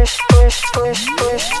push push push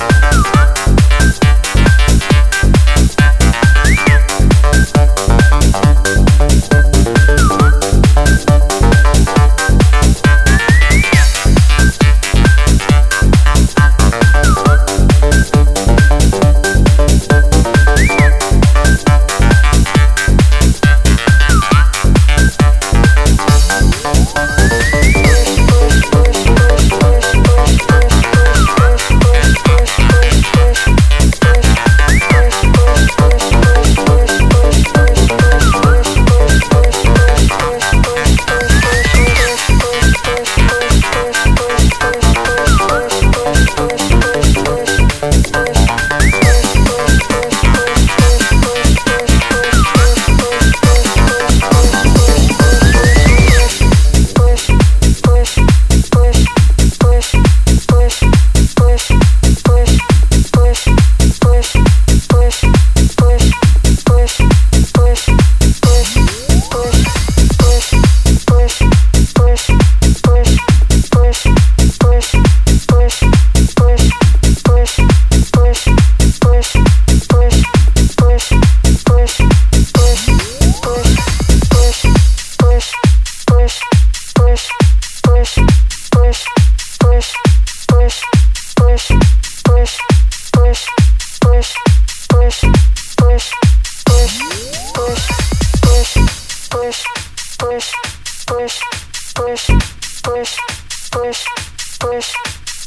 Thank you.